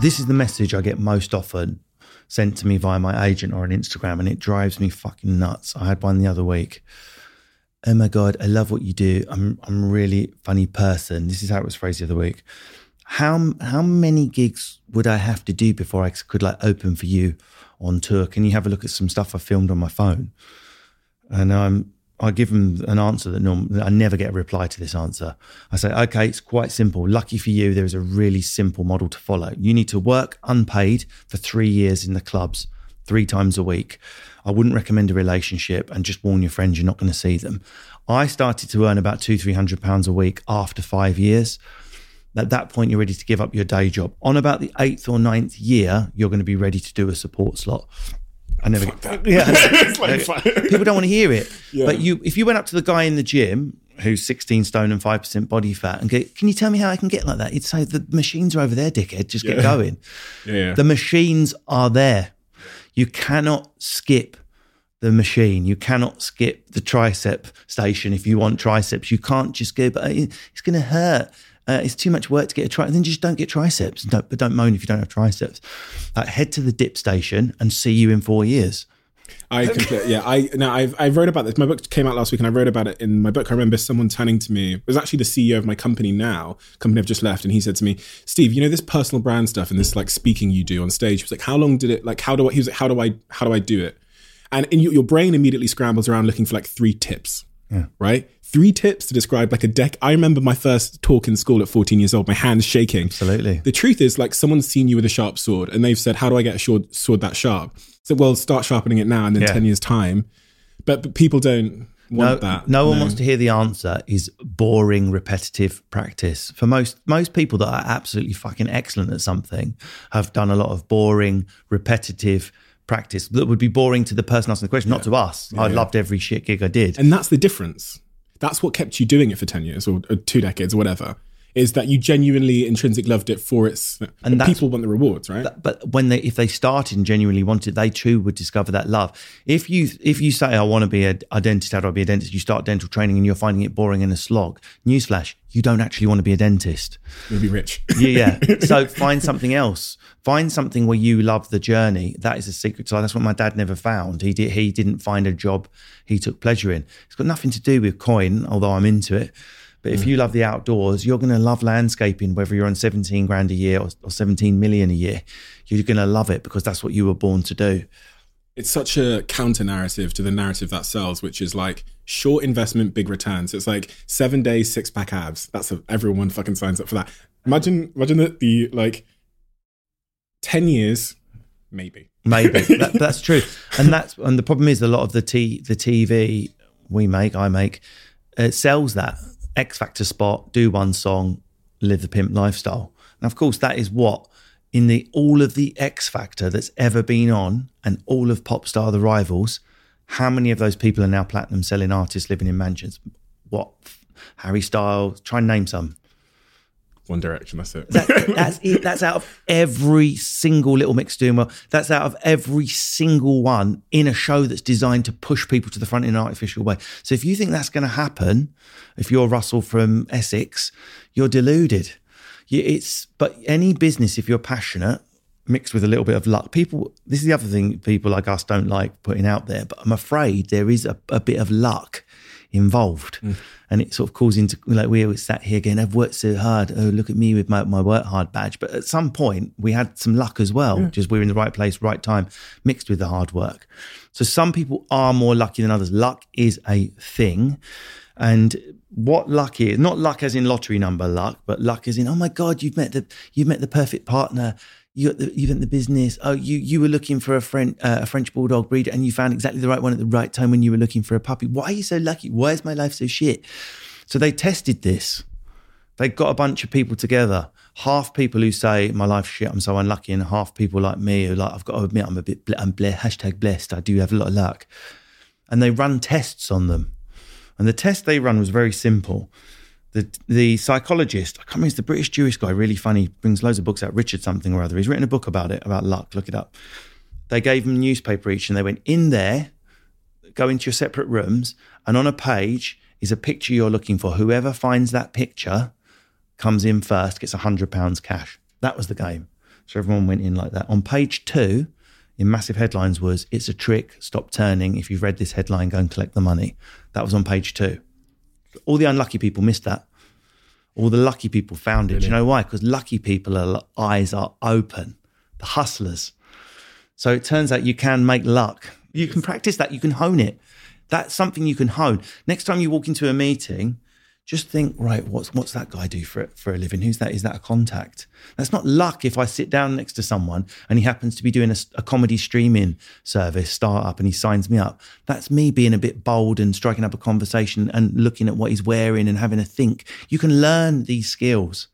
This is the message I get most often sent to me via my agent or on Instagram, and it drives me fucking nuts. I had one the other week. Oh my god, I love what you do. I'm I'm a really funny person. This is how it was phrased the other week. How how many gigs would I have to do before I could like open for you on tour? Can you have a look at some stuff I filmed on my phone? And um, I give them an answer that norm- I never get a reply to this answer. I say, okay, it's quite simple. Lucky for you, there is a really simple model to follow. You need to work unpaid for three years in the clubs, three times a week. I wouldn't recommend a relationship and just warn your friends you're not going to see them. I started to earn about two, three hundred pounds a week after five years. At that point, you're ready to give up your day job. On about the eighth or ninth year, you're going to be ready to do a support slot. I never Fuck that. Yeah, like, people don't want to hear it. Yeah. But you, if you went up to the guy in the gym who's 16 stone and five percent body fat, and go, "Can you tell me how I can get like that?" You'd say, "The machines are over there, dickhead. Just get going." Yeah, yeah. The machines are there. You cannot skip the machine. You cannot skip the tricep station if you want triceps. You can't just go, but uh, it's going to hurt. Uh, it's too much work to get a tricep. Then just don't get triceps. Don't, but don't moan if you don't have triceps. Like, head to the dip station and see you in four years. I completely, yeah. I no, I've I wrote about this. My book came out last week, and I wrote about it in my book. I remember someone turning to me. It was actually the CEO of my company now, company I've just left, and he said to me, "Steve, you know this personal brand stuff and this like speaking you do on stage." He was like, "How long did it? Like, how do I?" He was like, "How do I? How do I do it?" And in your, your brain immediately scrambles around looking for like three tips, yeah. right? Three tips to describe like a deck. I remember my first talk in school at 14 years old, my hands shaking. Absolutely. The truth is, like, someone's seen you with a sharp sword and they've said, How do I get a sword, sword that sharp? So, well, start sharpening it now and then Yeah. 10 years' time. But, but people don't No, want that. no one wants to hear the answer is boring, repetitive practice. For most most people that are absolutely fucking excellent at something have done a lot of boring, repetitive practice that would be boring to the person asking the question, not to us. I loved every shit gig I did. And that's the difference. That's what kept you doing it for 10 years or, or two decades or whatever, is that you genuinely intrinsic loved it for its. And people want the rewards, right? but when they if they started and genuinely wanted it, they too would discover that love. If you if you say I want to be a, a dentist, how do I be a dentist? You start dental training and you're finding it boring and a slog. Newsflash: you don't actually want to be a dentist. You'll be rich. Yeah, yeah. So find something else. Find something where you love the journey. That is a secret to life. That's what my dad never found. He did. He didn't find a job he took pleasure in. It's got nothing to do with coin, although I'm into it. But if mm. you love the outdoors, you're going to love landscaping, whether you're on 17 grand a year or, or 17 million a year. You're going to love it because that's what you were born to do. it's such a counter narrative to the narrative that sells, which is like short investment, big returns. It's like seven days, six pack abs. That's a, everyone fucking signs up for that. Imagine, imagine that the like ten years, maybe. Maybe that, that's true, and that's and the problem is a lot of the t the TV we make, I make, it sells that X Factor spot, do one song, live the pimp lifestyle, and of course that is what in the all of the X Factor that's ever been on, and all of Popstar the rivals, how many of those people are now platinum selling artists living in mansions? What Harry Styles? Try and name some. One Direction. That's it. That, that's it. That's out of every single Little Mix doing well. That's out of every single one in a show that's designed to push people to the front in an artificial way. So if you think that's going to happen, if you're Russell from Essex, you're deluded. It's but any business, if you're passionate, mixed with a little bit of luck, people. This is the other thing people like us don't like putting out there. But I'm afraid there is a, a bit of luck involved. Mm. And it sort of calls into like we always sat here again, I've worked so hard. Oh, look at me with my, my work hard badge. But at some point we had some luck as well. Mm. Just we're in the right place, right time, mixed with the hard work. So some people are more lucky than others. Luck is a thing. And what luck is, not luck as in lottery number luck, but luck as in, oh my God, you've met the you've met the perfect partner. You got the, you've the business. Oh, you you were looking for a French uh, a French bulldog breed, and you found exactly the right one at the right time when you were looking for a puppy. Why are you so lucky? Why is my life so shit? So they tested this. They got a bunch of people together. Half people who say my life's shit, I'm so unlucky, and half people like me who like I've got to admit I'm a bit ble- I'm ble- hashtag blessed. I do have a lot of luck, and they run tests on them. And the test they run was very simple. The the psychologist, I can't remember, it's the British Jewish guy, really funny, brings loads of books out, Richard something or other. He's written a book about it, about luck. Look it up. They gave a newspaper each and they went in there, go into your separate rooms, and on a page is a picture you're looking for. Whoever finds that picture comes in first, gets a £100 cash. That was the game. So everyone went in like that. On page two, in massive headlines, was It's a trick, stop turning. If you've read this headline, go and collect the money. That was on page two. All the unlucky people missed that. All the lucky people found it. Do you know why? Because lucky people are eyes are open. The hustlers. So it turns out you can make luck. You can practice that. You can hone it. That's something you can hone. Next time you walk into a meeting, just think, right, what's what's that guy do for for a living? Who's that? Is that a contact? That's not luck. If I sit down next to someone and he happens to be doing a, a, comedy streaming service startup and he signs me up, that's me being a bit bold and striking up a conversation and looking at what he's wearing and having a think. You can learn these skills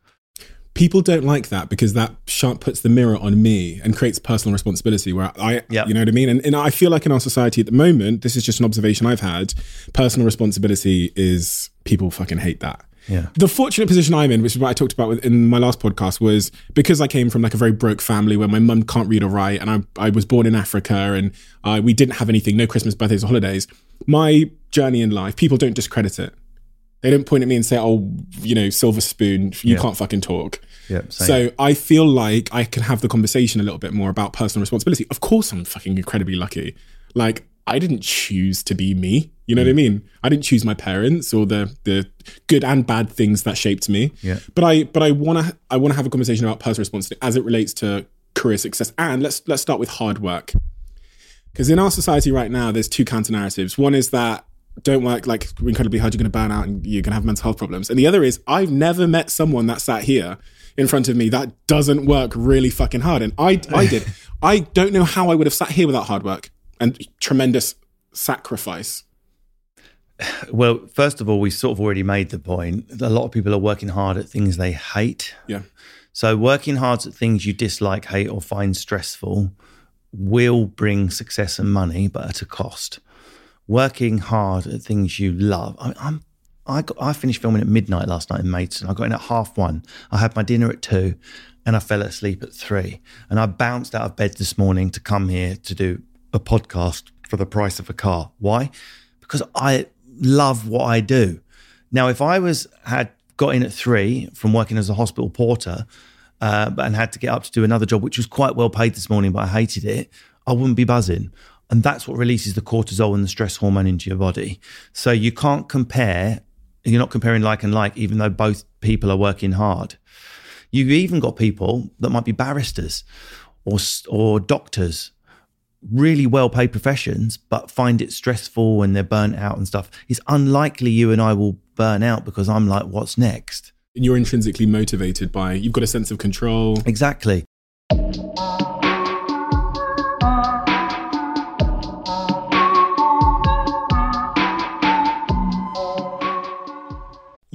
people don't like that because that sharp puts the mirror on me and creates personal responsibility where I, yep. you know what I mean? And, and I feel like in our society at the moment, this is just an observation I've had, personal responsibility is people fucking hate that. Yeah. The fortunate position I'm in, which is what I talked about in my last podcast, was because I came from like a very broke family where my mum can't read or write, and I, I was born in Africa, and uh, we didn't have anything, no Christmas, birthdays, or holidays. My journey in life, people don't discredit it. They don't point at me and say, "Oh, you know, silver spoon, you yeah. can't fucking talk." So I feel like I can have the conversation a little bit more about personal responsibility. Of course, I'm fucking incredibly lucky. Like I didn't choose to be me. You know mm. what I mm. mean? I didn't choose my parents or the the good and bad things that shaped me. Yeah. But I but I wanna I wanna have a conversation about personal responsibility as it relates to career success. And let's let's start with hard work. Because in our society right now, there's two counter narratives. One is that don't work like incredibly hard, you're going to burn out and you're going to have mental health problems. And the other is, I've never met someone that sat here in front of me that doesn't work really fucking hard. And I, I did. I don't know how I would have sat here without hard work and tremendous sacrifice. Well, first of all, we sort of already made the point. A lot of people are working hard at things they hate. Yeah. So working hard at things you dislike, hate, or find stressful will bring success and money, but at a cost working hard at things you love. I, I'm I got, I finished filming at midnight last night in Maidstone. I got in at half one. I had my dinner at two, and I fell asleep at three. And I bounced out of bed this morning to come here to do a podcast for the price of a car. Why? Because I love what I do. Now, if I was had got in at three from working as a hospital porter, uh, and had to get up to do another job, which was quite well paid this morning, but I hated it. I wouldn't be buzzing. And that's what releases the cortisol and the stress hormone into your body. So you can't compare, you're not comparing like and like, even though both people are working hard. You've even got people that might be barristers or, or doctors, really well paid professions, but find it stressful when they're burnt out and stuff. It's unlikely you and I will burn out because I'm like, what's next? And you're intrinsically motivated by, you've got a sense of control. Exactly.